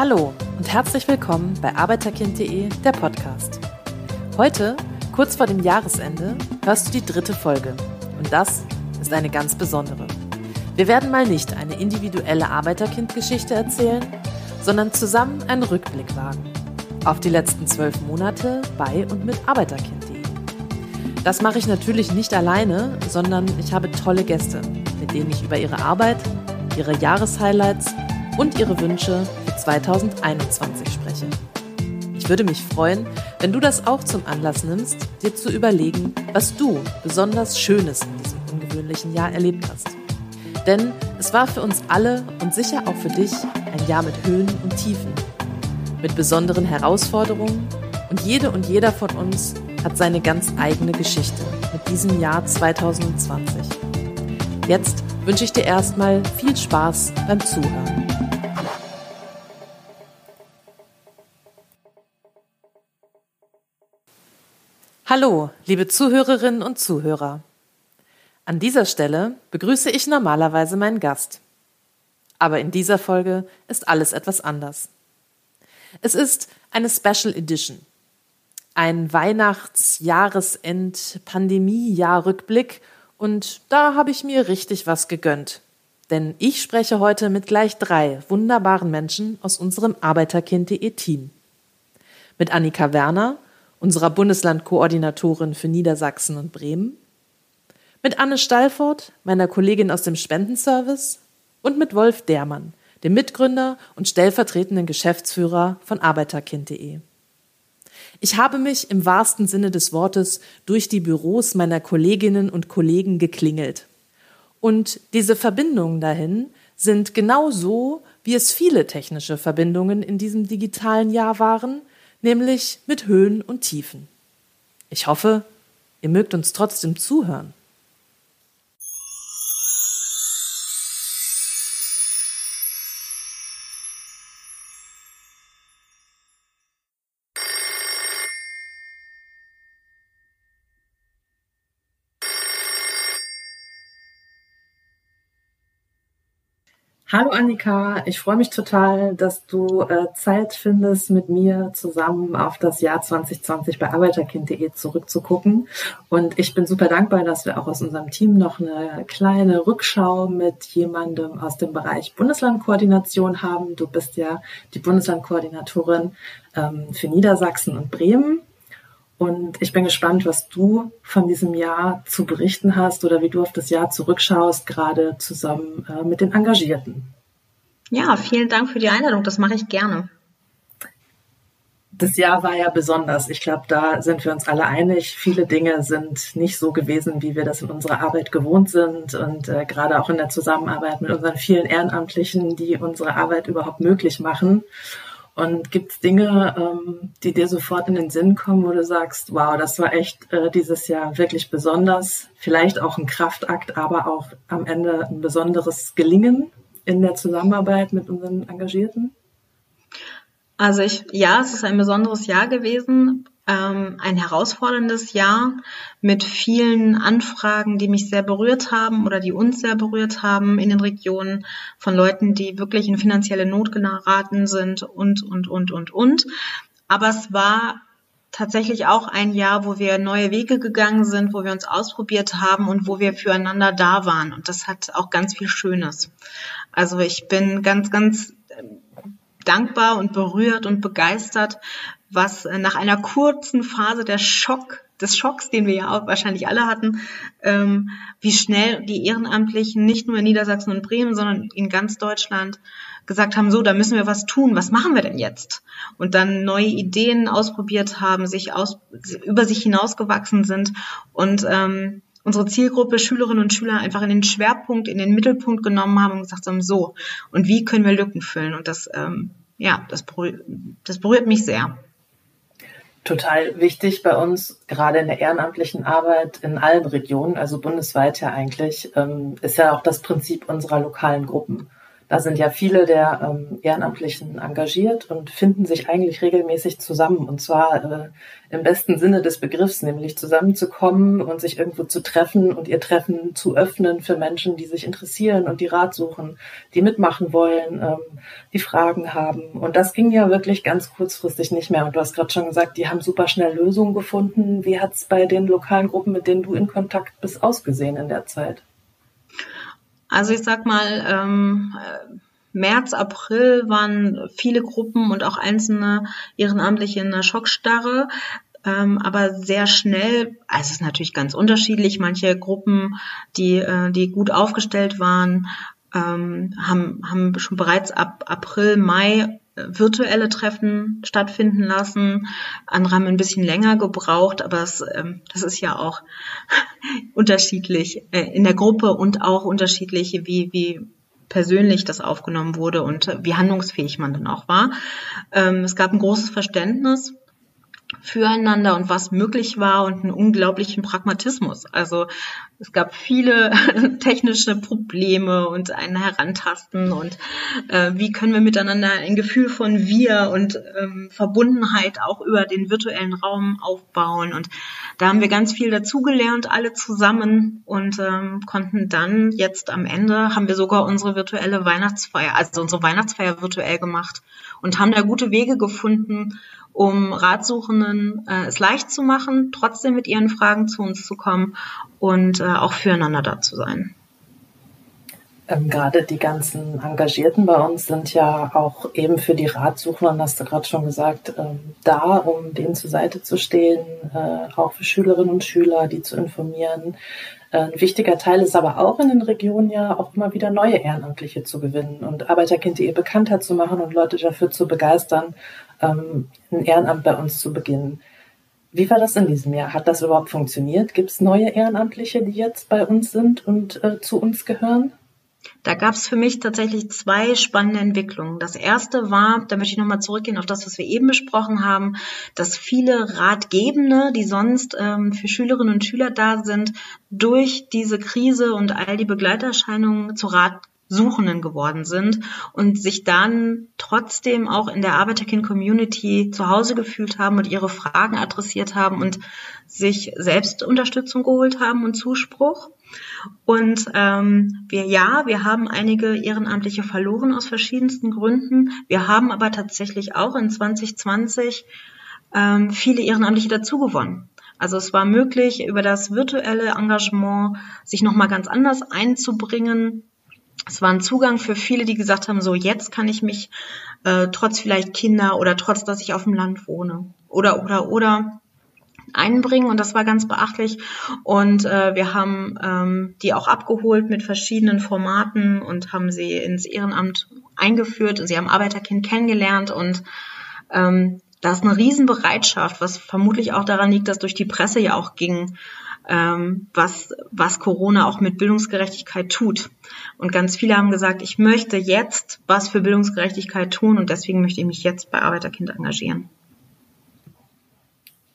Hallo und herzlich willkommen bei Arbeiterkind.de, der Podcast. Heute, kurz vor dem Jahresende, hörst du die dritte Folge. Und das ist eine ganz besondere. Wir werden mal nicht eine individuelle Arbeiterkind-Geschichte erzählen, sondern zusammen einen Rückblick wagen auf die letzten zwölf Monate bei und mit Arbeiterkind.de. Das mache ich natürlich nicht alleine, sondern ich habe tolle Gäste, mit denen ich über ihre Arbeit, ihre Jahreshighlights und ihre Wünsche 2021 spreche. Ich würde mich freuen, wenn du das auch zum Anlass nimmst, dir zu überlegen, was du besonders Schönes in diesem ungewöhnlichen Jahr erlebt hast. Denn es war für uns alle und sicher auch für dich ein Jahr mit Höhen und Tiefen, mit besonderen Herausforderungen und jede und jeder von uns hat seine ganz eigene Geschichte mit diesem Jahr 2020. Jetzt wünsche ich dir erstmal viel Spaß beim Zuhören. Hallo, liebe Zuhörerinnen und Zuhörer. An dieser Stelle begrüße ich normalerweise meinen Gast. Aber in dieser Folge ist alles etwas anders. Es ist eine Special Edition. Ein Weihnachts-Jahresend-Pandemie-Jahr-Rückblick und da habe ich mir richtig was gegönnt. Denn ich spreche heute mit gleich drei wunderbaren Menschen aus unserem Arbeiterkind.de Team. Mit Annika Werner, unserer Bundeslandkoordinatorin für Niedersachsen und Bremen, mit Anne Stallfort, meiner Kollegin aus dem Spendenservice und mit Wolf Dermann, dem Mitgründer und stellvertretenden Geschäftsführer von Arbeiterkind.de. Ich habe mich im wahrsten Sinne des Wortes durch die Büros meiner Kolleginnen und Kollegen geklingelt. Und diese Verbindungen dahin sind genau so, wie es viele technische Verbindungen in diesem digitalen Jahr waren, nämlich mit Höhen und Tiefen. Ich hoffe, ihr mögt uns trotzdem zuhören. Hallo Annika, ich freue mich total, dass du äh, Zeit findest, mit mir zusammen auf das Jahr 2020 bei Arbeiterkind.de zurückzugucken. Und ich bin super dankbar, dass wir auch aus unserem Team noch eine kleine Rückschau mit jemandem aus dem Bereich Bundeslandkoordination haben. Du bist ja die Bundeslandkoordinatorin ähm, für Niedersachsen und Bremen. Und ich bin gespannt, was du von diesem Jahr zu berichten hast oder wie du auf das Jahr zurückschaust, gerade zusammen äh, mit den Engagierten. Ja, vielen Dank für die Einladung. Das mache ich gerne. Das Jahr war ja besonders. Ich glaube, da sind wir uns alle einig. Viele Dinge sind nicht so gewesen, wie wir das in unserer Arbeit gewohnt sind. Und äh, gerade auch in der Zusammenarbeit mit unseren vielen Ehrenamtlichen, die unsere Arbeit überhaupt möglich machen. Und gibt es Dinge, ähm, die dir sofort in den Sinn kommen, wo du sagst, wow, das war echt äh, dieses Jahr wirklich besonders, vielleicht auch ein Kraftakt, aber auch am Ende ein besonderes Gelingen in der Zusammenarbeit mit unseren Engagierten? Also ich, ja, es ist ein besonderes Jahr gewesen ähm, ein herausforderndes Jahr mit vielen Anfragen, die mich sehr berührt haben oder die uns sehr berührt haben in den Regionen von Leuten, die wirklich in finanzielle Not geraten sind und, und, und, und, und. Aber es war tatsächlich auch ein Jahr, wo wir neue Wege gegangen sind, wo wir uns ausprobiert haben und wo wir füreinander da waren. Und das hat auch ganz viel Schönes. Also ich bin ganz, ganz dankbar und berührt und begeistert, was äh, nach einer kurzen Phase der Schock, des Schocks, den wir ja auch wahrscheinlich alle hatten, ähm, wie schnell die Ehrenamtlichen nicht nur in Niedersachsen und Bremen, sondern in ganz Deutschland gesagt haben, so, da müssen wir was tun, was machen wir denn jetzt? Und dann neue Ideen ausprobiert haben, sich aus, über sich hinausgewachsen sind und ähm, unsere Zielgruppe Schülerinnen und Schüler einfach in den Schwerpunkt, in den Mittelpunkt genommen haben und gesagt haben, so, und wie können wir Lücken füllen? Und das, ähm, ja, das berührt, das berührt mich sehr total wichtig bei uns, gerade in der ehrenamtlichen Arbeit in allen Regionen, also bundesweit ja eigentlich, ähm, ist ja auch das Prinzip unserer lokalen Gruppen. Da sind ja viele der ähm, Ehrenamtlichen engagiert und finden sich eigentlich regelmäßig zusammen. Und zwar äh, im besten Sinne des Begriffs, nämlich zusammenzukommen und sich irgendwo zu treffen und ihr Treffen zu öffnen für Menschen, die sich interessieren und die Rat suchen, die mitmachen wollen, ähm, die Fragen haben. Und das ging ja wirklich ganz kurzfristig nicht mehr. Und du hast gerade schon gesagt, die haben super schnell Lösungen gefunden. Wie hat es bei den lokalen Gruppen, mit denen du in Kontakt bist, ausgesehen in der Zeit? Also ich sag mal, ähm, März, April waren viele Gruppen und auch einzelne Ehrenamtliche in einer Schockstarre. Ähm, aber sehr schnell, also es ist natürlich ganz unterschiedlich, manche Gruppen, die, äh, die gut aufgestellt waren, ähm, haben, haben schon bereits ab April, Mai virtuelle Treffen stattfinden lassen. Andere haben ein bisschen länger gebraucht, aber es, ähm, das ist ja auch unterschiedlich äh, in der Gruppe und auch unterschiedlich, wie, wie persönlich das aufgenommen wurde und wie handlungsfähig man dann auch war. Ähm, es gab ein großes Verständnis füreinander und was möglich war und einen unglaublichen Pragmatismus. Also es gab viele technische Probleme und ein Herantasten und äh, wie können wir miteinander ein Gefühl von Wir und ähm, Verbundenheit auch über den virtuellen Raum aufbauen. Und da haben wir ganz viel dazugelernt, alle zusammen und ähm, konnten dann jetzt am Ende haben wir sogar unsere virtuelle Weihnachtsfeier, also unsere Weihnachtsfeier virtuell gemacht und haben da gute Wege gefunden, um Ratsuchenden äh, es leicht zu machen, trotzdem mit ihren Fragen zu uns zu kommen und äh, auch füreinander da zu sein. Ähm, gerade die ganzen Engagierten bei uns sind ja auch eben für die Ratsuchenden, hast du gerade schon gesagt, ähm, da, um denen zur Seite zu stehen, äh, auch für Schülerinnen und Schüler, die zu informieren. Äh, ein wichtiger Teil ist aber auch in den Regionen ja auch immer wieder neue Ehrenamtliche zu gewinnen und Arbeiterkind.de bekannter zu machen und Leute dafür zu begeistern, ähm, ein Ehrenamt bei uns zu beginnen. Wie war das in diesem Jahr? Hat das überhaupt funktioniert? Gibt es neue Ehrenamtliche, die jetzt bei uns sind und äh, zu uns gehören? Da gab es für mich tatsächlich zwei spannende Entwicklungen. Das erste war, da möchte ich nochmal zurückgehen auf das, was wir eben besprochen haben, dass viele Ratgebende, die sonst ähm, für Schülerinnen und Schüler da sind, durch diese Krise und all die Begleiterscheinungen zu Rat Suchenden geworden sind und sich dann trotzdem auch in der Arbeiterkind-Community zu Hause gefühlt haben und ihre Fragen adressiert haben und sich selbst Unterstützung geholt haben und Zuspruch. Und ähm, wir ja, wir haben einige Ehrenamtliche verloren aus verschiedensten Gründen. Wir haben aber tatsächlich auch in 2020 ähm, viele Ehrenamtliche dazugewonnen. Also es war möglich, über das virtuelle Engagement sich nochmal ganz anders einzubringen, es war ein Zugang für viele, die gesagt haben, so jetzt kann ich mich äh, trotz vielleicht Kinder oder trotz, dass ich auf dem Land wohne oder oder oder einbringen. Und das war ganz beachtlich. Und äh, wir haben ähm, die auch abgeholt mit verschiedenen Formaten und haben sie ins Ehrenamt eingeführt und sie haben Arbeiterkind kennengelernt. Und ähm, da ist eine Riesenbereitschaft, was vermutlich auch daran liegt, dass durch die Presse ja auch ging, ähm, was, was Corona auch mit Bildungsgerechtigkeit tut. Und ganz viele haben gesagt, ich möchte jetzt was für Bildungsgerechtigkeit tun und deswegen möchte ich mich jetzt bei Arbeiterkind engagieren.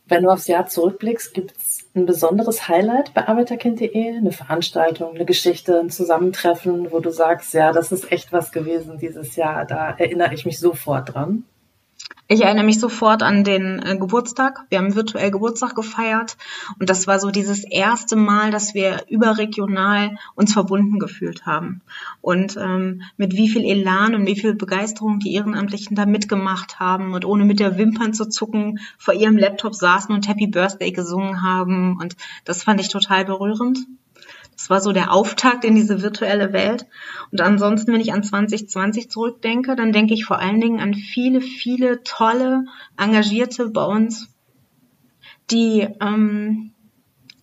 Wenn du aufs Jahr zurückblickst, gibt es ein besonderes Highlight bei arbeiterkind.de? Eine Veranstaltung, eine Geschichte, ein Zusammentreffen, wo du sagst, ja, das ist echt was gewesen dieses Jahr, da erinnere ich mich sofort dran? Ich erinnere mich sofort an den äh, Geburtstag. Wir haben virtuell Geburtstag gefeiert und das war so dieses erste Mal, dass wir überregional uns verbunden gefühlt haben und ähm, mit wie viel Elan und wie viel Begeisterung die Ehrenamtlichen da mitgemacht haben und ohne mit der Wimpern zu zucken vor ihrem Laptop saßen und Happy Birthday gesungen haben und das fand ich total berührend. Das war so der Auftakt in diese virtuelle Welt. Und ansonsten, wenn ich an 2020 zurückdenke, dann denke ich vor allen Dingen an viele, viele tolle, engagierte bei uns, die, ähm,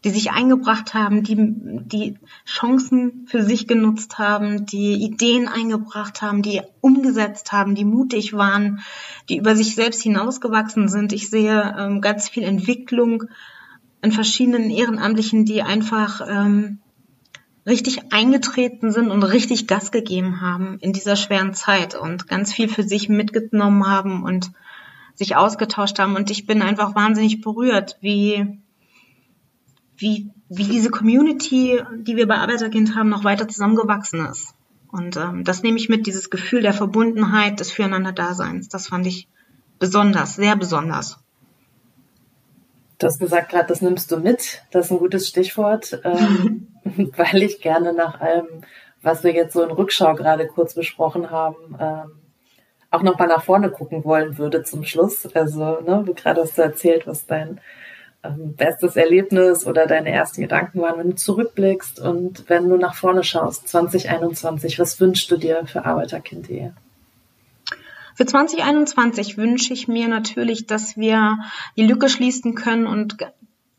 die sich eingebracht haben, die, die Chancen für sich genutzt haben, die Ideen eingebracht haben, die umgesetzt haben, die mutig waren, die über sich selbst hinausgewachsen sind. Ich sehe ähm, ganz viel Entwicklung in verschiedenen Ehrenamtlichen, die einfach ähm, richtig eingetreten sind und richtig Gas gegeben haben in dieser schweren Zeit und ganz viel für sich mitgenommen haben und sich ausgetauscht haben. Und ich bin einfach wahnsinnig berührt, wie, wie, wie diese Community, die wir bei Arbeiterkind haben, noch weiter zusammengewachsen ist. Und ähm, das nehme ich mit, dieses Gefühl der Verbundenheit, des Füreinander-Daseins. Das fand ich besonders, sehr besonders. Du hast gesagt gerade, das nimmst du mit. Das ist ein gutes Stichwort, ähm, weil ich gerne nach allem, was wir jetzt so in Rückschau gerade kurz besprochen haben, ähm, auch nochmal nach vorne gucken wollen würde zum Schluss. Also, ne, wie gerade hast du erzählt, was dein ähm, bestes Erlebnis oder deine ersten Gedanken waren, wenn du zurückblickst und wenn du nach vorne schaust, 2021, was wünschst du dir für Arbeiterkind.de? Für 2021 wünsche ich mir natürlich, dass wir die Lücke schließen können und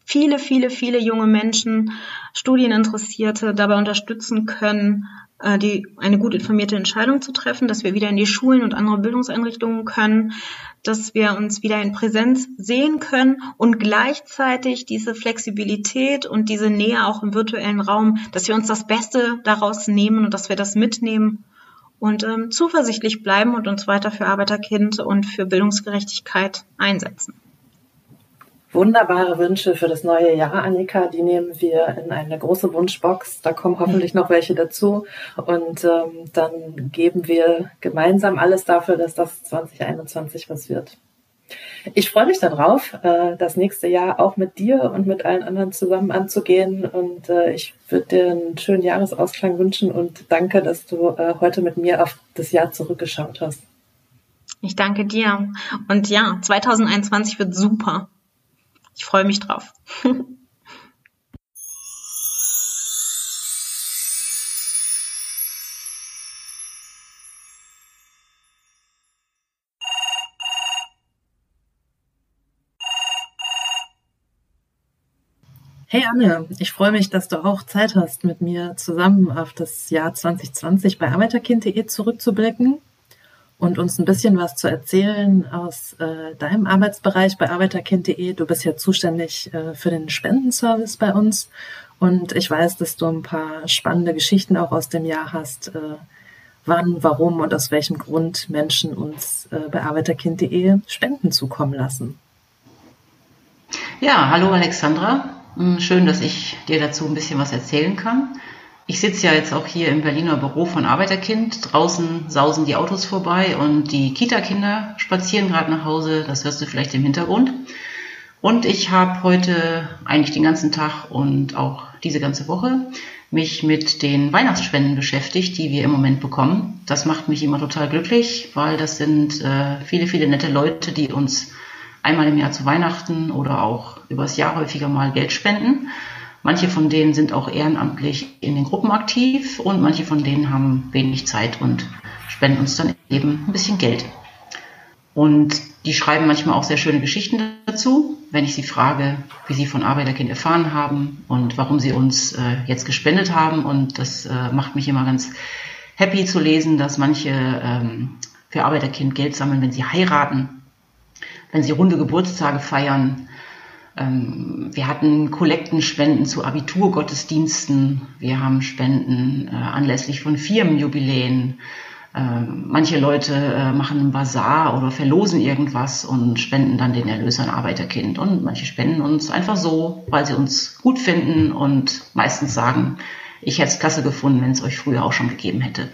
viele, viele, viele junge Menschen, Studieninteressierte dabei unterstützen können, äh, die, eine gut informierte Entscheidung zu treffen, dass wir wieder in die Schulen und andere Bildungseinrichtungen können, dass wir uns wieder in Präsenz sehen können und gleichzeitig diese Flexibilität und diese Nähe auch im virtuellen Raum, dass wir uns das Beste daraus nehmen und dass wir das mitnehmen und ähm, zuversichtlich bleiben und uns weiter für Arbeiterkind und für Bildungsgerechtigkeit einsetzen. Wunderbare Wünsche für das neue Jahr, Annika. Die nehmen wir in eine große Wunschbox. Da kommen hoffentlich noch welche dazu. Und ähm, dann geben wir gemeinsam alles dafür, dass das 2021 was wird. Ich freue mich darauf, äh, das nächste Jahr auch mit dir und mit allen anderen zusammen anzugehen. Und äh, ich würde dir einen schönen Jahresausklang wünschen und danke, dass du äh, heute mit mir auf das Jahr zurückgeschaut hast. Ich danke dir. Und ja, 2021 wird super. Ich freue mich drauf. Hey Anne, ich freue mich, dass du auch Zeit hast, mit mir zusammen auf das Jahr 2020 bei arbeiterkind.de zurückzublicken und uns ein bisschen was zu erzählen aus äh, deinem Arbeitsbereich bei arbeiterkind.de. Du bist ja zuständig äh, für den Spendenservice bei uns und ich weiß, dass du ein paar spannende Geschichten auch aus dem Jahr hast, äh, wann, warum und aus welchem Grund Menschen uns äh, bei arbeiterkind.de Spenden zukommen lassen. Ja, hallo Alexandra. Hm, schön, dass ich dir dazu ein bisschen was erzählen kann. Ich sitze ja jetzt auch hier im Berliner Büro von Arbeiterkind. Draußen sausen die Autos vorbei und die Kita-Kinder spazieren gerade nach Hause. Das hörst du vielleicht im Hintergrund. Und ich habe heute eigentlich den ganzen Tag und auch diese ganze Woche mich mit den Weihnachtsspenden beschäftigt, die wir im Moment bekommen. Das macht mich immer total glücklich, weil das sind äh, viele, viele nette Leute, die uns einmal im Jahr zu Weihnachten oder auch übers Jahr häufiger mal Geld spenden. Manche von denen sind auch ehrenamtlich in den Gruppen aktiv und manche von denen haben wenig Zeit und spenden uns dann eben ein bisschen Geld. Und die schreiben manchmal auch sehr schöne Geschichten dazu, wenn ich sie frage, wie sie von Arbeiterkind erfahren haben und warum sie uns äh, jetzt gespendet haben. Und das äh, macht mich immer ganz happy zu lesen, dass manche ähm, für Arbeiterkind Geld sammeln, wenn sie heiraten wenn sie runde Geburtstage feiern. Ähm, wir hatten Kollektenspenden zu Abiturgottesdiensten. Wir haben Spenden äh, anlässlich von Firmenjubiläen. Ähm, manche Leute äh, machen einen Bazar oder verlosen irgendwas und spenden dann den Erlös an Arbeiterkind. Und manche spenden uns einfach so, weil sie uns gut finden und meistens sagen, ich hätte es klasse gefunden, wenn es euch früher auch schon gegeben hätte.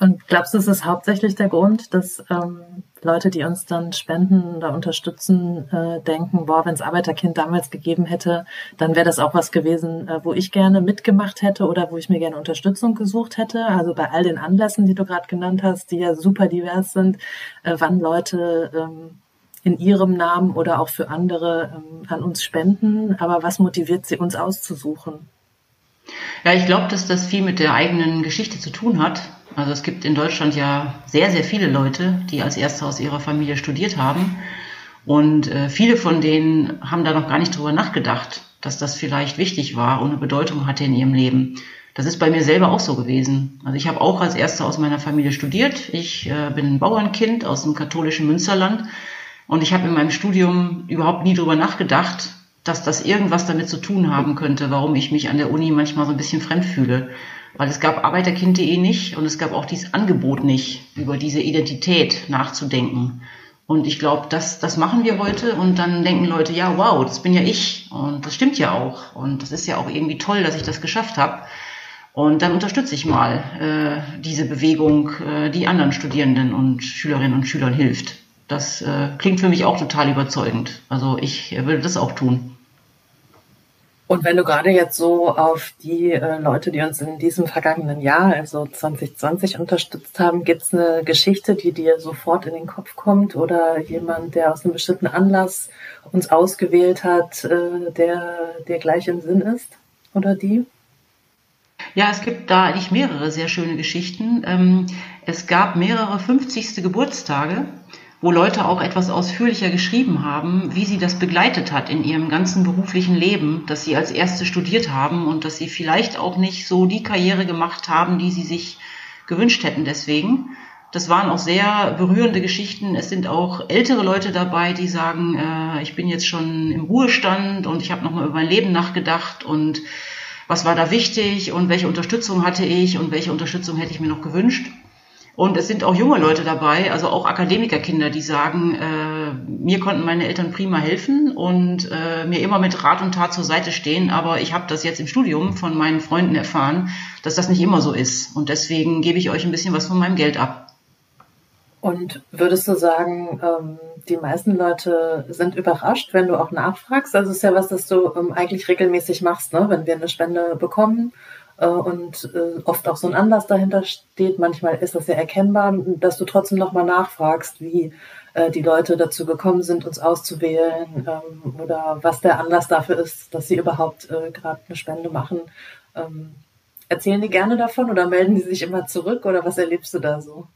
Und glaubst du, es ist hauptsächlich der Grund, dass ähm, Leute, die uns dann spenden oder unterstützen, äh, denken, boah, wenn es Arbeiterkind damals gegeben hätte, dann wäre das auch was gewesen, äh, wo ich gerne mitgemacht hätte oder wo ich mir gerne Unterstützung gesucht hätte. Also bei all den Anlässen, die du gerade genannt hast, die ja super divers sind, äh, wann Leute ähm, in ihrem Namen oder auch für andere ähm, an uns spenden. Aber was motiviert sie, uns auszusuchen? Ja, ich glaube, dass das viel mit der eigenen Geschichte zu tun hat. Also es gibt in Deutschland ja sehr, sehr viele Leute, die als Erste aus ihrer Familie studiert haben. Und äh, viele von denen haben da noch gar nicht drüber nachgedacht, dass das vielleicht wichtig war und eine Bedeutung hatte in ihrem Leben. Das ist bei mir selber auch so gewesen. Also ich habe auch als Erste aus meiner Familie studiert. Ich äh, bin ein Bauernkind aus dem katholischen Münsterland. Und ich habe in meinem Studium überhaupt nie drüber nachgedacht, dass das irgendwas damit zu tun haben könnte, warum ich mich an der Uni manchmal so ein bisschen fremd fühle. Weil es gab Arbeiterkind.de nicht und es gab auch dieses Angebot nicht, über diese Identität nachzudenken. Und ich glaube, das, das machen wir heute und dann denken Leute, ja, wow, das bin ja ich und das stimmt ja auch und das ist ja auch irgendwie toll, dass ich das geschafft habe. Und dann unterstütze ich mal äh, diese Bewegung, äh, die anderen Studierenden und Schülerinnen und Schülern hilft. Das äh, klingt für mich auch total überzeugend. Also ich würde das auch tun. Und wenn du gerade jetzt so auf die äh, Leute, die uns in diesem vergangenen Jahr, also 2020, unterstützt haben, gibt es eine Geschichte, die dir sofort in den Kopf kommt oder jemand, der aus einem bestimmten Anlass uns ausgewählt hat, äh, der dir gleich im Sinn ist oder die? Ja, es gibt da eigentlich mehrere sehr schöne Geschichten. Ähm, es gab mehrere 50. Geburtstage wo Leute auch etwas ausführlicher geschrieben haben, wie sie das begleitet hat in ihrem ganzen beruflichen Leben, dass sie als Erste studiert haben und dass sie vielleicht auch nicht so die Karriere gemacht haben, die sie sich gewünscht hätten deswegen. Das waren auch sehr berührende Geschichten. Es sind auch ältere Leute dabei, die sagen, äh, ich bin jetzt schon im Ruhestand und ich habe nochmal über mein Leben nachgedacht und was war da wichtig und welche Unterstützung hatte ich und welche Unterstützung hätte ich mir noch gewünscht. Und es sind auch junge Leute dabei, also auch Akademikerkinder, die sagen, äh, mir konnten meine Eltern prima helfen und äh, mir immer mit Rat und Tat zur Seite stehen. Aber ich habe das jetzt im Studium von meinen Freunden erfahren, dass das nicht immer so ist. Und deswegen gebe ich euch ein bisschen was von meinem Geld ab. Und würdest du sagen, ähm, die meisten Leute sind überrascht, wenn du auch nachfragst? Also es ist ja was, das du ähm, eigentlich regelmäßig machst, ne? wenn wir eine Spende bekommen und äh, oft auch so ein Anlass dahinter steht. Manchmal ist das ja erkennbar, dass du trotzdem nochmal nachfragst, wie äh, die Leute dazu gekommen sind, uns auszuwählen ähm, oder was der Anlass dafür ist, dass sie überhaupt gerade eine Spende machen. Ähm, erzählen die gerne davon oder melden die sich immer zurück oder was erlebst du da so?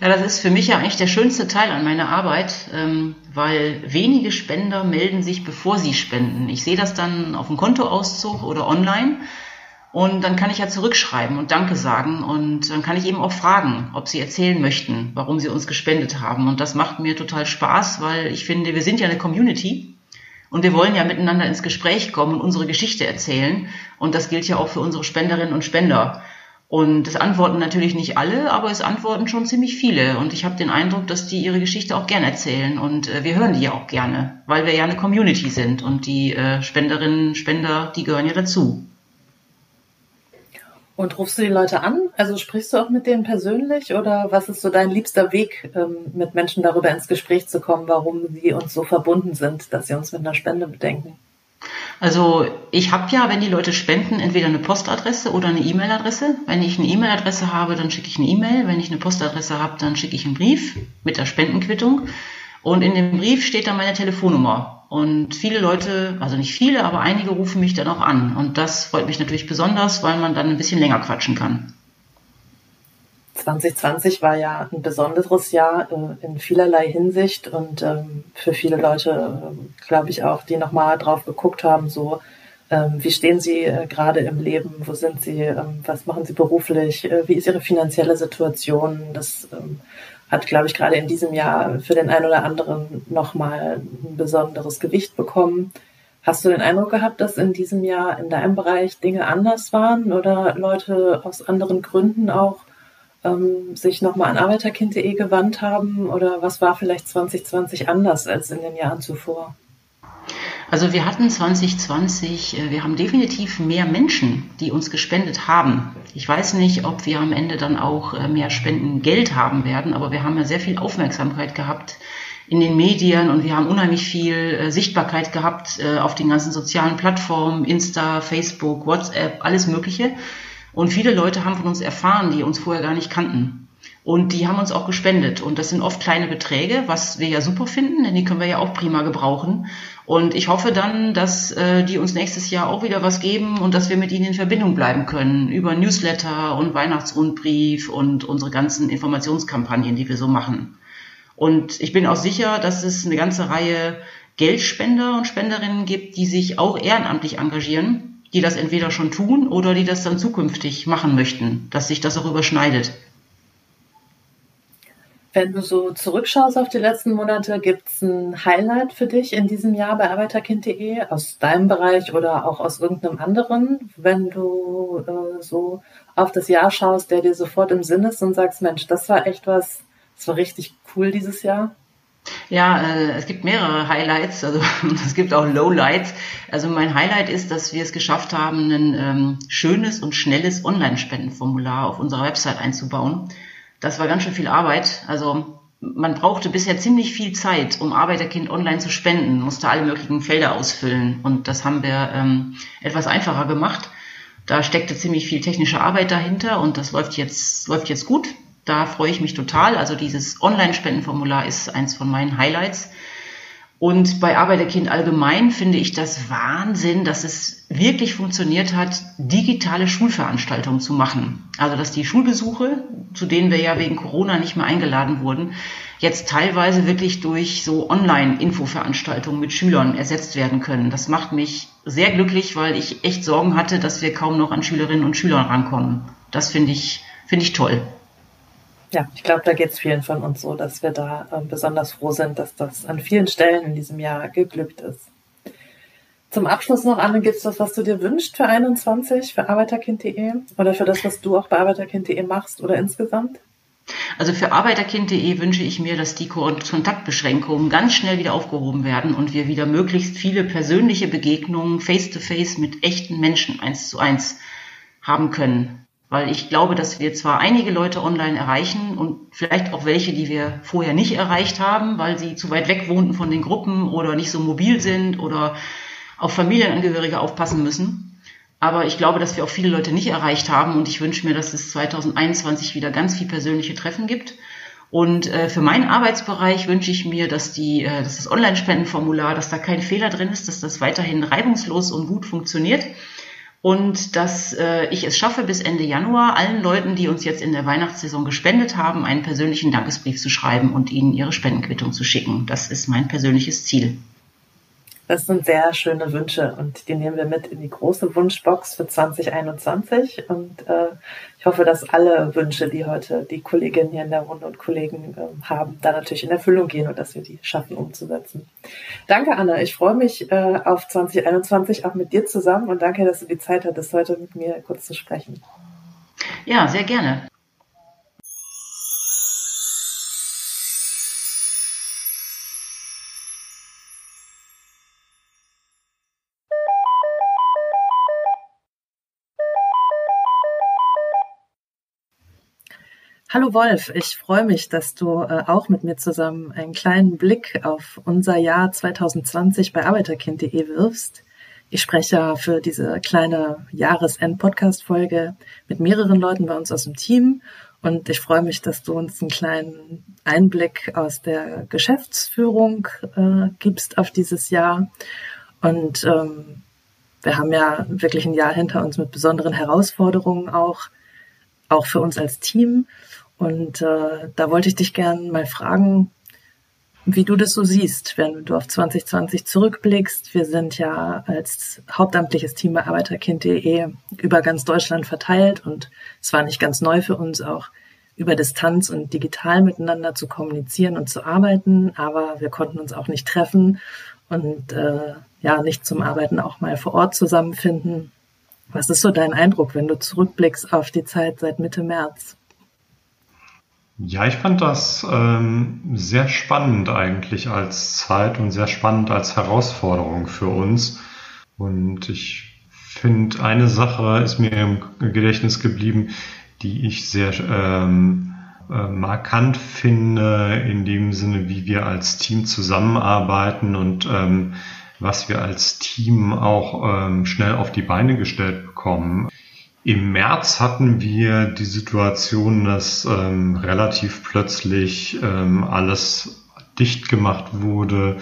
Ja, das ist für mich ja eigentlich der schönste Teil an meiner Arbeit, ähm, weil wenige Spender melden sich, bevor sie spenden. Ich sehe das dann auf dem Kontoauszug oder online und dann kann ich ja zurückschreiben und Danke sagen. Und dann kann ich eben auch fragen, ob sie erzählen möchten, warum sie uns gespendet haben. Und das macht mir total Spaß, weil ich finde, wir sind ja eine Community. Und wir wollen ja miteinander ins Gespräch kommen und unsere Geschichte erzählen. Und das gilt ja auch für unsere Spenderinnen und Spender. Und es antworten natürlich nicht alle, aber es antworten schon ziemlich viele. Und ich habe den Eindruck, dass die ihre Geschichte auch gerne erzählen. Und äh, wir hören die ja auch gerne, weil wir ja eine Community sind. Und die äh, Spenderinnen, Spender, die gehören ja dazu. Und rufst du die Leute an? Also sprichst du auch mit denen persönlich oder was ist so dein liebster Weg, ähm, mit Menschen darüber ins Gespräch zu kommen, warum sie uns so verbunden sind, dass sie uns mit einer Spende bedenken? Also ich habe ja, wenn die Leute spenden, entweder eine Postadresse oder eine E-Mail-Adresse. Wenn ich eine E-Mail-Adresse habe, dann schicke ich eine E-Mail. Wenn ich eine Postadresse habe, dann schicke ich einen Brief mit der Spendenquittung. Und in dem Brief steht dann meine Telefonnummer. Und viele Leute, also nicht viele, aber einige rufen mich dann auch an. Und das freut mich natürlich besonders, weil man dann ein bisschen länger quatschen kann. 2020 war ja ein besonderes Jahr äh, in vielerlei Hinsicht und ähm, für viele Leute, äh, glaube ich auch, die nochmal drauf geguckt haben, so ähm, wie stehen sie äh, gerade im Leben, wo sind sie, ähm, was machen sie beruflich, wie ist ihre finanzielle Situation. Das hat, glaube ich, gerade in diesem Jahr für den einen oder anderen nochmal ein besonderes Gewicht bekommen. Hast du den Eindruck gehabt, dass in diesem Jahr in deinem Bereich Dinge anders waren oder Leute aus anderen Gründen auch ähm, sich nochmal an arbeiterkind.de gewandt haben? Oder was war vielleicht 2020 anders als in den Jahren zuvor? Also wir hatten 2020, äh, wir haben definitiv mehr Menschen, die uns gespendet haben. Ich weiß nicht, ob wir am Ende dann auch äh, mehr Spendengeld haben werden, aber wir haben ja sehr viel Aufmerksamkeit gehabt in den Medien und wir haben unheimlich viel äh, Sichtbarkeit gehabt auf den ganzen sozialen Plattformen, Insta, Facebook, WhatsApp, alles Mögliche. Und viele Leute haben von uns erfahren, die uns vorher gar nicht kannten. Und die haben uns auch gespendet. Und das sind oft kleine Beträge, was wir ja super finden, denn die können wir ja auch prima gebrauchen. Und ich hoffe dann, dass äh, die uns nächstes Jahr auch wieder was geben und dass wir mit ihnen in Verbindung bleiben können über Newsletter und Weihnachtsrundbrief und unsere ganzen Informationskampagnen, die wir so machen. Und ich bin auch sicher, dass es eine ganze Reihe Geldspender und Spenderinnen gibt, die sich auch ehrenamtlich engagieren, die das entweder schon tun oder die das dann zukünftig machen möchten, dass sich das auch überschneidet. Wenn du so zurückschaust auf die letzten Monate, gibt es ein Highlight für dich in diesem Jahr bei arbeiterkind.de aus deinem Bereich oder auch aus irgendeinem anderen, wenn du äh, so auf das Jahr schaust, der dir sofort im Sinn ist und sagst, Mensch, das war echt was, das war richtig cool dieses Jahr? Ja, äh, es gibt mehrere Highlights, also es gibt auch Lowlights. Also mein Highlight ist, dass wir es geschafft haben, ein ähm, schönes und schnelles Online-Spendenformular auf unserer Website einzubauen. Das war ganz schön viel Arbeit. Also man brauchte bisher ziemlich viel Zeit, um Arbeiterkind online zu spenden, musste alle möglichen Felder ausfüllen und das haben wir ähm, etwas einfacher gemacht. Da steckte ziemlich viel technische Arbeit dahinter und das läuft jetzt, läuft jetzt gut. Da freue ich mich total. Also dieses Online-Spendenformular ist eins von meinen Highlights. Und bei Arbeiterkind allgemein finde ich das Wahnsinn, dass es wirklich funktioniert hat, digitale Schulveranstaltungen zu machen. Also dass die Schulbesuche, zu denen wir ja wegen Corona nicht mehr eingeladen wurden, jetzt teilweise wirklich durch so Online-Infoveranstaltungen mit Schülern ersetzt werden können. Das macht mich sehr glücklich, weil ich echt Sorgen hatte, dass wir kaum noch an Schülerinnen und Schülern rankommen. Das finde ich, finde ich toll. Ja, ich glaube, da geht es vielen von uns so, dass wir da äh, besonders froh sind, dass das an vielen Stellen in diesem Jahr geglückt ist. Zum Abschluss noch, Anne, gibt es was, was du dir wünschst für 21, für arbeiterkind.de oder für das, was du auch bei arbeiterkind.de machst oder insgesamt? Also für arbeiterkind.de wünsche ich mir, dass die Kontaktbeschränkungen ganz schnell wieder aufgehoben werden und wir wieder möglichst viele persönliche Begegnungen face-to-face -face mit echten Menschen eins zu eins haben können weil ich glaube, dass wir zwar einige Leute online erreichen und vielleicht auch welche, die wir vorher nicht erreicht haben, weil sie zu weit weg wohnten von den Gruppen oder nicht so mobil sind oder auf Familienangehörige aufpassen müssen. Aber ich glaube, dass wir auch viele Leute nicht erreicht haben und ich wünsche mir, dass es 2021 wieder ganz viel persönliche Treffen gibt. Und äh, für meinen Arbeitsbereich wünsche ich mir, dass, die, äh, dass das Online-Spendenformular, dass da kein Fehler drin ist, dass das weiterhin reibungslos und gut funktioniert und dass äh, ich es schaffe, bis Ende Januar allen Leuten, die uns jetzt in der Weihnachtssaison gespendet haben, einen persönlichen Dankesbrief zu schreiben und ihnen ihre Spendenquittung zu schicken. Das ist mein persönliches Ziel. Das sind sehr schöne Wünsche und die nehmen wir mit in die große Wunschbox für 2021. Und äh, ich hoffe, dass alle Wünsche, die heute die Kolleginnen hier in der Runde und Kollegen äh, haben, da natürlich in Erfüllung gehen und dass wir die schaffen umzusetzen. Danke, Anna. Ich freue mich äh, auf 2021 auch mit dir zusammen und danke, dass du die Zeit hattest, heute mit mir kurz zu sprechen. Ja, sehr gerne. Hallo Wolf, ich freue mich, dass du äh, auch mit mir zusammen einen kleinen Blick auf unser Jahr 2020 bei arbeiterkind.de wirfst. Ich spreche für diese kleine Jahresend-Podcast-Folge mit mehreren Leuten bei uns aus dem Team und ich freue mich, dass du uns einen kleinen Einblick aus der Geschäftsführung äh, gibst auf dieses Jahr. Und ähm, wir haben ja wirklich ein Jahr hinter uns mit besonderen Herausforderungen auch, auch für uns als Team. Und äh, da wollte ich dich gern mal fragen, wie du das so siehst, wenn du auf 2020 zurückblickst. Wir sind ja als hauptamtliches Team bei Arbeiterkind.de über ganz Deutschland verteilt und es war nicht ganz neu für uns auch über Distanz und digital miteinander zu kommunizieren und zu arbeiten, aber wir konnten uns auch nicht treffen und äh, ja nicht zum Arbeiten auch mal vor Ort zusammenfinden. Was ist so dein Eindruck, wenn du zurückblickst auf die Zeit seit Mitte März? Ja, ich fand das ähm, sehr spannend eigentlich als Zeit und sehr spannend als Herausforderung für uns. Und ich finde, eine Sache ist mir im Gedächtnis geblieben, die ich sehr ähm, äh, markant finde, in dem Sinne, wie wir als Team zusammenarbeiten und ähm, was wir als Team auch ähm, schnell auf die Beine gestellt bekommen. Im März hatten wir die Situation, dass ähm, relativ plötzlich ähm, alles dicht gemacht wurde,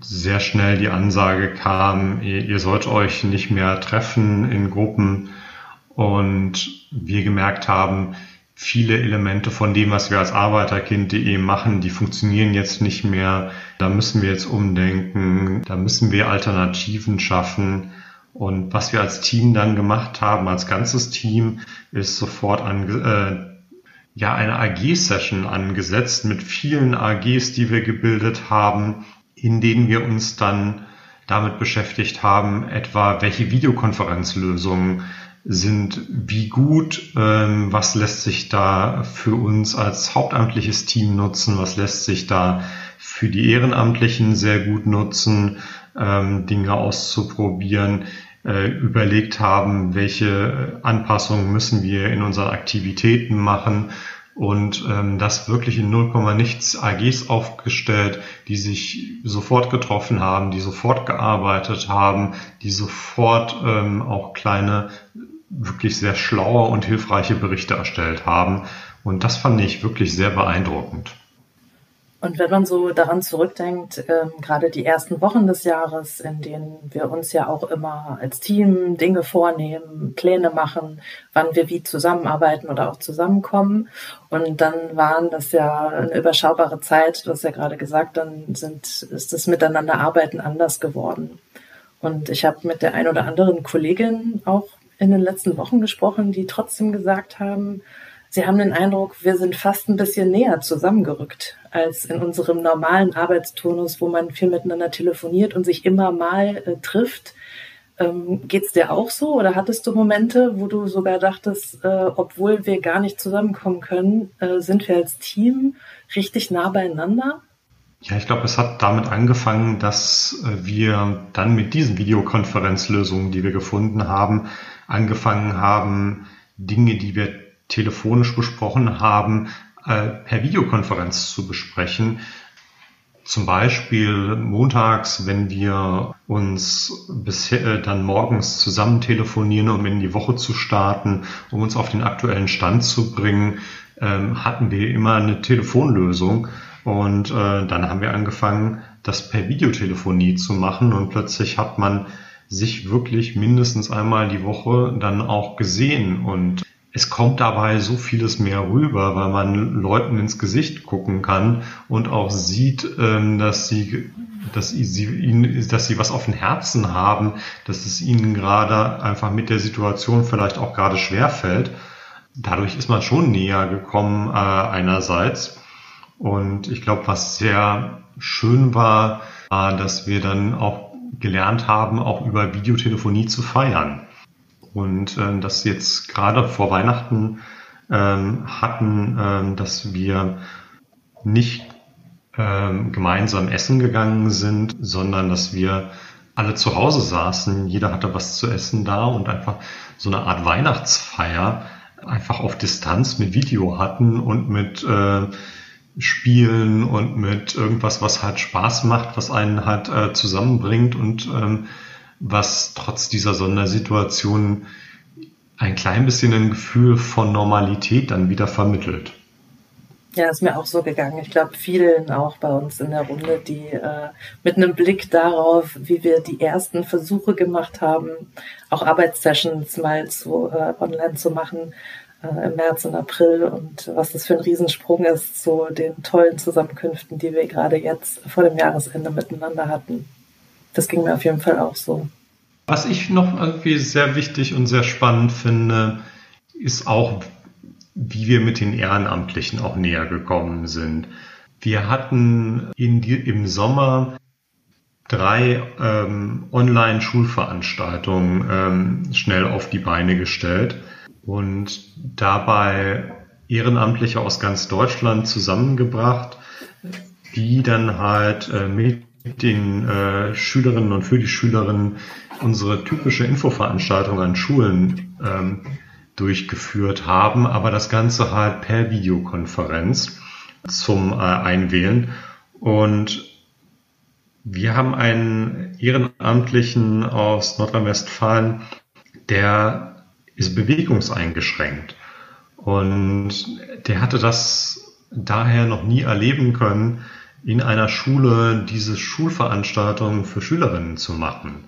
sehr schnell die Ansage kam, ihr, ihr sollt euch nicht mehr treffen in Gruppen und wir gemerkt haben, viele Elemente von dem, was wir als Arbeiterkind.de machen, die funktionieren jetzt nicht mehr. Da müssen wir jetzt umdenken, da müssen wir Alternativen schaffen. Und was wir als Team dann gemacht haben, als ganzes Team, ist sofort an, äh, ja, eine AG-Session angesetzt mit vielen AGs, die wir gebildet haben, in denen wir uns dann damit beschäftigt haben, etwa welche Videokonferenzlösungen sind wie gut, ähm, was lässt sich da für uns als hauptamtliches Team nutzen, was lässt sich da für die Ehrenamtlichen sehr gut nutzen, ähm, Dinge auszuprobieren, äh, überlegt haben, welche Anpassungen müssen wir in unseren Aktivitäten machen und ähm, das wirklich in 0, nichts AGs aufgestellt, die sich sofort getroffen haben, die sofort gearbeitet haben, die sofort ähm, auch kleine, wirklich sehr schlaue und hilfreiche Berichte erstellt haben. Und das fand ich wirklich sehr beeindruckend. Und wenn man so daran zurückdenkt, ähm, gerade die ersten Wochen des Jahres, in denen wir uns ja auch immer als Team Dinge vornehmen, Pläne machen, wann wir wie zusammenarbeiten oder auch zusammenkommen. Und dann waren das ja eine überschaubare Zeit, du hast ja gerade gesagt, dann sind, ist das Miteinander arbeiten anders geworden. Und ich habe mit der ein oder anderen Kollegin auch in den letzten Wochen gesprochen, die trotzdem gesagt haben, Sie haben den Eindruck, wir sind fast ein bisschen näher zusammengerückt als in unserem normalen Arbeitsturnus, wo man viel miteinander telefoniert und sich immer mal äh, trifft. Ähm, geht's dir auch so oder hattest du Momente, wo du sogar dachtest, äh, obwohl wir gar nicht zusammenkommen können, äh, sind wir als Team richtig nah beieinander? Ja, ich glaube, es hat damit angefangen, dass äh, wir dann mit diesen Videokonferenzlösungen, die wir gefunden haben, angefangen haben, Dinge, die wir telefonisch besprochen haben, äh, per Videokonferenz zu besprechen. Zum Beispiel montags, wenn wir uns bisher äh, dann morgens zusammen telefonieren, um in die Woche zu starten, um uns auf den aktuellen Stand zu bringen, ähm, hatten wir immer eine Telefonlösung. Und äh, dann haben wir angefangen, das per Videotelefonie zu machen. Und plötzlich hat man sich wirklich mindestens einmal die Woche dann auch gesehen und es kommt dabei so vieles mehr rüber, weil man Leuten ins Gesicht gucken kann und auch sieht, ähm, dass sie, dass sie dass sie was auf dem Herzen haben, dass es ihnen gerade einfach mit der Situation vielleicht auch gerade schwer fällt. Dadurch ist man schon näher gekommen äh, einerseits. Und ich glaube, was sehr schön war, war, dass wir dann auch gelernt haben, auch über Videotelefonie zu feiern. Und äh, das jetzt gerade vor Weihnachten ähm, hatten, ähm, dass wir nicht ähm, gemeinsam essen gegangen sind, sondern dass wir alle zu Hause saßen, jeder hatte was zu essen da und einfach so eine Art Weihnachtsfeier einfach auf Distanz mit Video hatten und mit äh, Spielen und mit irgendwas, was halt Spaß macht, was einen halt äh, zusammenbringt und ähm, was trotz dieser Sondersituation ein klein bisschen ein Gefühl von Normalität dann wieder vermittelt. Ja, ist mir auch so gegangen. Ich glaube, vielen auch bei uns in der Runde, die äh, mit einem Blick darauf, wie wir die ersten Versuche gemacht haben, auch Arbeitssessions mal zu, äh, online zu machen äh, im März und April und was das für ein Riesensprung ist zu den tollen Zusammenkünften, die wir gerade jetzt vor dem Jahresende miteinander hatten. Das ging mir auf jeden Fall auch so. Was ich noch irgendwie sehr wichtig und sehr spannend finde, ist auch, wie wir mit den Ehrenamtlichen auch näher gekommen sind. Wir hatten die, im Sommer drei ähm, Online-Schulveranstaltungen ähm, schnell auf die Beine gestellt und dabei Ehrenamtliche aus ganz Deutschland zusammengebracht, die dann halt äh, mit den äh, Schülerinnen und für die Schülerinnen unsere typische Infoveranstaltung an Schulen ähm, durchgeführt haben, aber das Ganze halt per Videokonferenz zum äh, Einwählen. Und wir haben einen Ehrenamtlichen aus Nordrhein-Westfalen, der ist bewegungseingeschränkt. Und der hatte das daher noch nie erleben können, in einer Schule diese Schulveranstaltungen für Schülerinnen zu machen.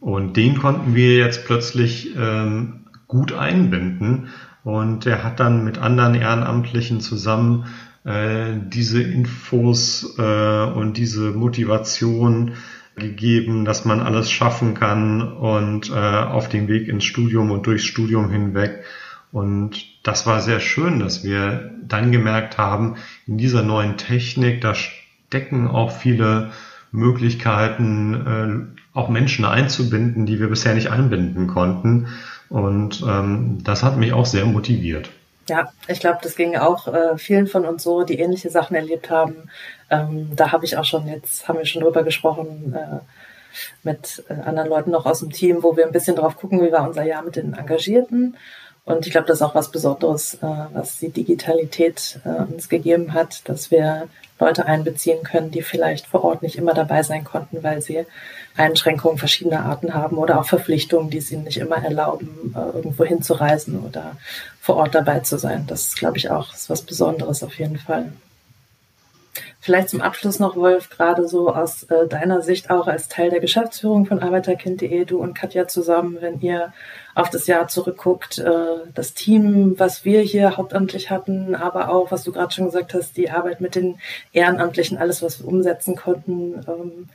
Und den konnten wir jetzt plötzlich ähm, gut einbinden. Und er hat dann mit anderen Ehrenamtlichen zusammen äh, diese Infos äh, und diese Motivation gegeben, dass man alles schaffen kann und äh, auf dem Weg ins Studium und durchs Studium hinweg. Und das war sehr schön, dass wir dann gemerkt haben, in dieser neuen Technik, da stecken auch viele Möglichkeiten, äh, auch Menschen einzubinden, die wir bisher nicht einbinden konnten. Und ähm, das hat mich auch sehr motiviert. Ja, ich glaube, das ging auch äh, vielen von uns so, die ähnliche Sachen erlebt haben. Ähm, da habe ich auch schon jetzt, haben wir schon drüber gesprochen, äh, mit äh, anderen Leuten noch aus dem Team, wo wir ein bisschen drauf gucken, wie war unser Jahr mit den Engagierten. Und ich glaube, das ist auch was Besonderes, äh, was die Digitalität äh, uns gegeben hat, dass wir Leute einbeziehen können, die vielleicht vor Ort nicht immer dabei sein konnten, weil sie Einschränkungen verschiedener Arten haben oder auch Verpflichtungen, die es ihnen nicht immer erlauben, äh, irgendwo hinzureisen oder vor Ort dabei zu sein. Das ist, glaube ich, auch was Besonderes auf jeden Fall. Vielleicht zum Abschluss noch, Wolf, gerade so aus äh, deiner Sicht auch als Teil der Geschäftsführung von Arbeiterkind.de, du und Katja zusammen, wenn ihr auf das Jahr zurückguckt, äh, das Team, was wir hier hauptamtlich hatten, aber auch, was du gerade schon gesagt hast, die Arbeit mit den Ehrenamtlichen, alles, was wir umsetzen konnten. Ähm,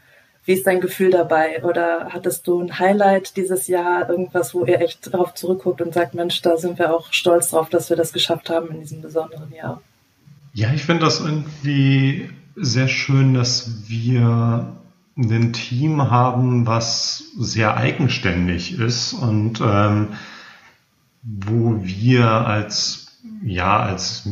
wie ist dein Gefühl dabei? Oder hattest du ein Highlight dieses Jahr, irgendwas, wo ihr echt darauf zurückguckt und sagt, Mensch, da sind wir auch stolz drauf, dass wir das geschafft haben in diesem besonderen Jahr? Ja, ich finde das irgendwie sehr schön, dass wir ein Team haben, was sehr eigenständig ist und ähm, wo wir als ja als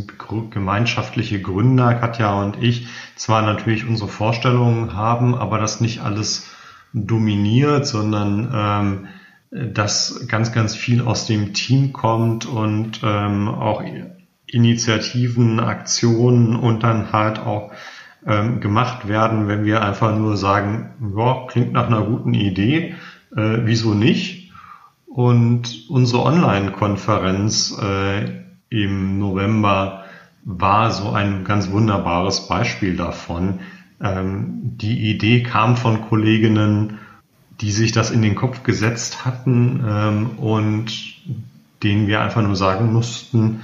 gemeinschaftliche Gründer Katja und ich zwar natürlich unsere Vorstellungen haben, aber das nicht alles dominiert, sondern ähm, dass ganz ganz viel aus dem Team kommt und ähm, auch Initiativen, Aktionen und dann halt auch ähm, gemacht werden, wenn wir einfach nur sagen, ja, klingt nach einer guten Idee, äh, wieso nicht? Und unsere Online-Konferenz äh, im November war so ein ganz wunderbares Beispiel davon. Ähm, die Idee kam von Kolleginnen, die sich das in den Kopf gesetzt hatten ähm, und denen wir einfach nur sagen mussten,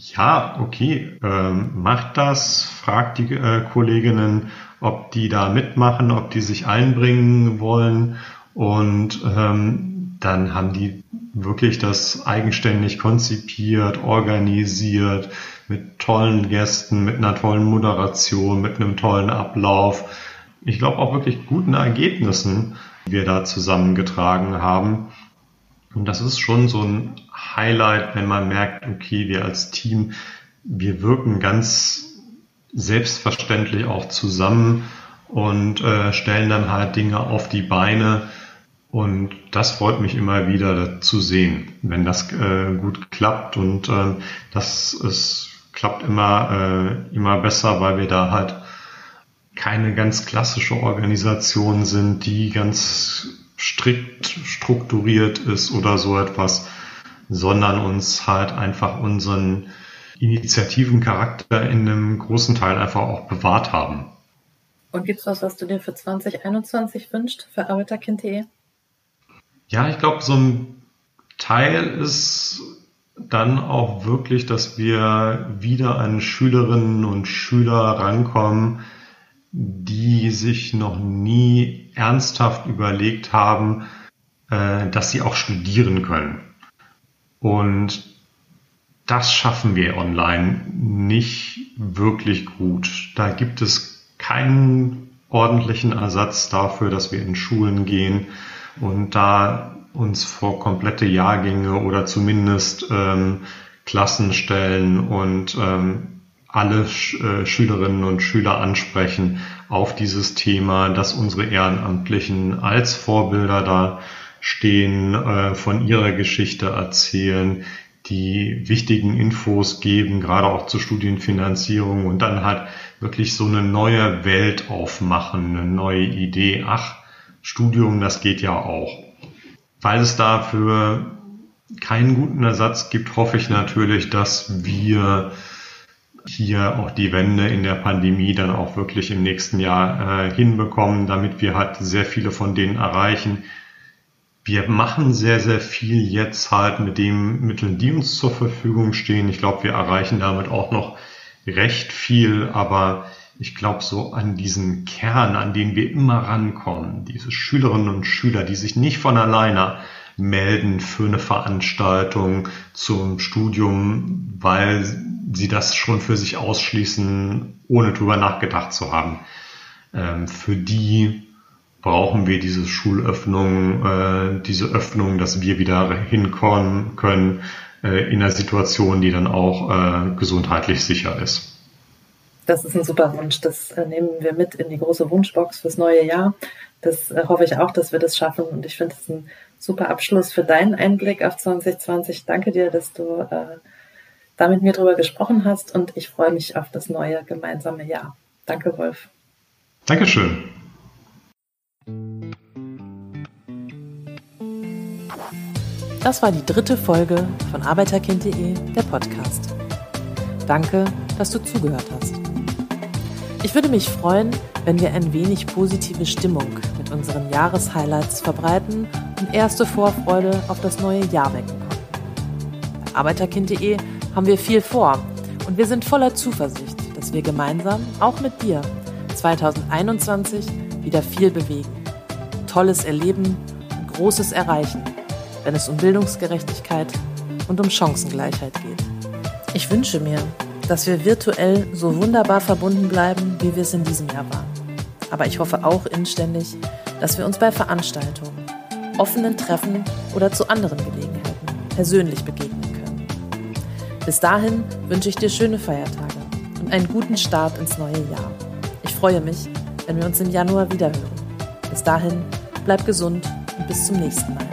ja, okay, ähm, macht das, fragt die äh, Kolleginnen, ob die da mitmachen, ob die sich einbringen wollen und ähm, dann haben die wirklich das eigenständig konzipiert, organisiert, mit tollen Gästen, mit einer tollen Moderation, mit einem tollen Ablauf. Ich glaube auch wirklich guten Ergebnissen, die wir da zusammengetragen haben. Und das ist schon so ein Highlight, wenn man merkt, okay, wir als Team, wir wirken ganz selbstverständlich auch zusammen und äh, stellen dann halt Dinge auf die Beine. Und das freut mich immer wieder zu sehen, wenn das äh, gut klappt. Und äh, das ist, klappt immer, äh, immer besser, weil wir da halt keine ganz klassische Organisation sind, die ganz strikt strukturiert ist oder so etwas, sondern uns halt einfach unseren Initiativencharakter in einem großen Teil einfach auch bewahrt haben. Und gibt es was, was du dir für 2021 wünschst, für Arbeiterkind.de? Ja, ich glaube, so ein Teil ist dann auch wirklich, dass wir wieder an Schülerinnen und Schüler rankommen, die sich noch nie ernsthaft überlegt haben, äh, dass sie auch studieren können. Und das schaffen wir online nicht wirklich gut. Da gibt es keinen ordentlichen Ersatz dafür, dass wir in Schulen gehen und da uns vor komplette Jahrgänge oder zumindest ähm, Klassen stellen und ähm, alle äh, Schülerinnen und Schüler ansprechen auf dieses Thema, dass unsere Ehrenamtlichen als Vorbilder da stehen, äh, von ihrer Geschichte erzählen, die wichtigen Infos geben, gerade auch zur Studienfinanzierung und dann halt wirklich so eine neue Welt aufmachen, eine neue Idee. Ach, Studium, das geht ja auch. Weil es dafür keinen guten Ersatz gibt, hoffe ich natürlich, dass wir hier auch die Wende in der Pandemie dann auch wirklich im nächsten Jahr äh, hinbekommen, damit wir halt sehr viele von denen erreichen. Wir machen sehr, sehr viel jetzt halt mit den Mitteln, die uns zur Verfügung stehen. Ich glaube, wir erreichen damit auch noch recht viel, aber ich glaube, so an diesen Kern, an den wir immer rankommen, diese Schülerinnen und Schüler, die sich nicht von alleine melden für eine Veranstaltung zum Studium, weil sie das schon für sich ausschließen, ohne drüber nachgedacht zu haben. Ähm, für die brauchen wir diese Schulöffnung, äh, diese Öffnung, dass wir wieder hinkommen können, äh, in einer Situation, die dann auch äh, gesundheitlich sicher ist. Das ist ein super Wunsch. Das äh, nehmen wir mit in die große Wunschbox fürs neue Jahr. Das äh, hoffe ich auch, dass wir das schaffen. Und ich finde es ein super Abschluss für deinen Einblick auf 2020. Danke dir, dass du äh, da mit mir drüber gesprochen hast. Und ich freue mich auf das neue gemeinsame Jahr. Danke, Wolf. Dankeschön. Das war die dritte Folge von Arbeiterkind.de, der Podcast. Danke, dass du zugehört hast. Ich würde mich freuen, wenn wir ein wenig positive Stimmung mit unseren Jahreshighlights verbreiten und erste Vorfreude auf das neue Jahr wecken konnten. Bei Arbeiterkind.de haben wir viel vor und wir sind voller Zuversicht, dass wir gemeinsam, auch mit dir, 2021 wieder viel bewegen, Tolles erleben und Großes erreichen, wenn es um Bildungsgerechtigkeit und um Chancengleichheit geht. Ich wünsche mir, dass wir virtuell so wunderbar verbunden bleiben, wie wir es in diesem Jahr waren. Aber ich hoffe auch inständig, dass wir uns bei Veranstaltungen, offenen Treffen oder zu anderen Gelegenheiten persönlich begegnen. Bis dahin wünsche ich dir schöne Feiertage und einen guten Start ins neue Jahr. Ich freue mich, wenn wir uns im Januar wiederhören. Bis dahin, bleib gesund und bis zum nächsten Mal.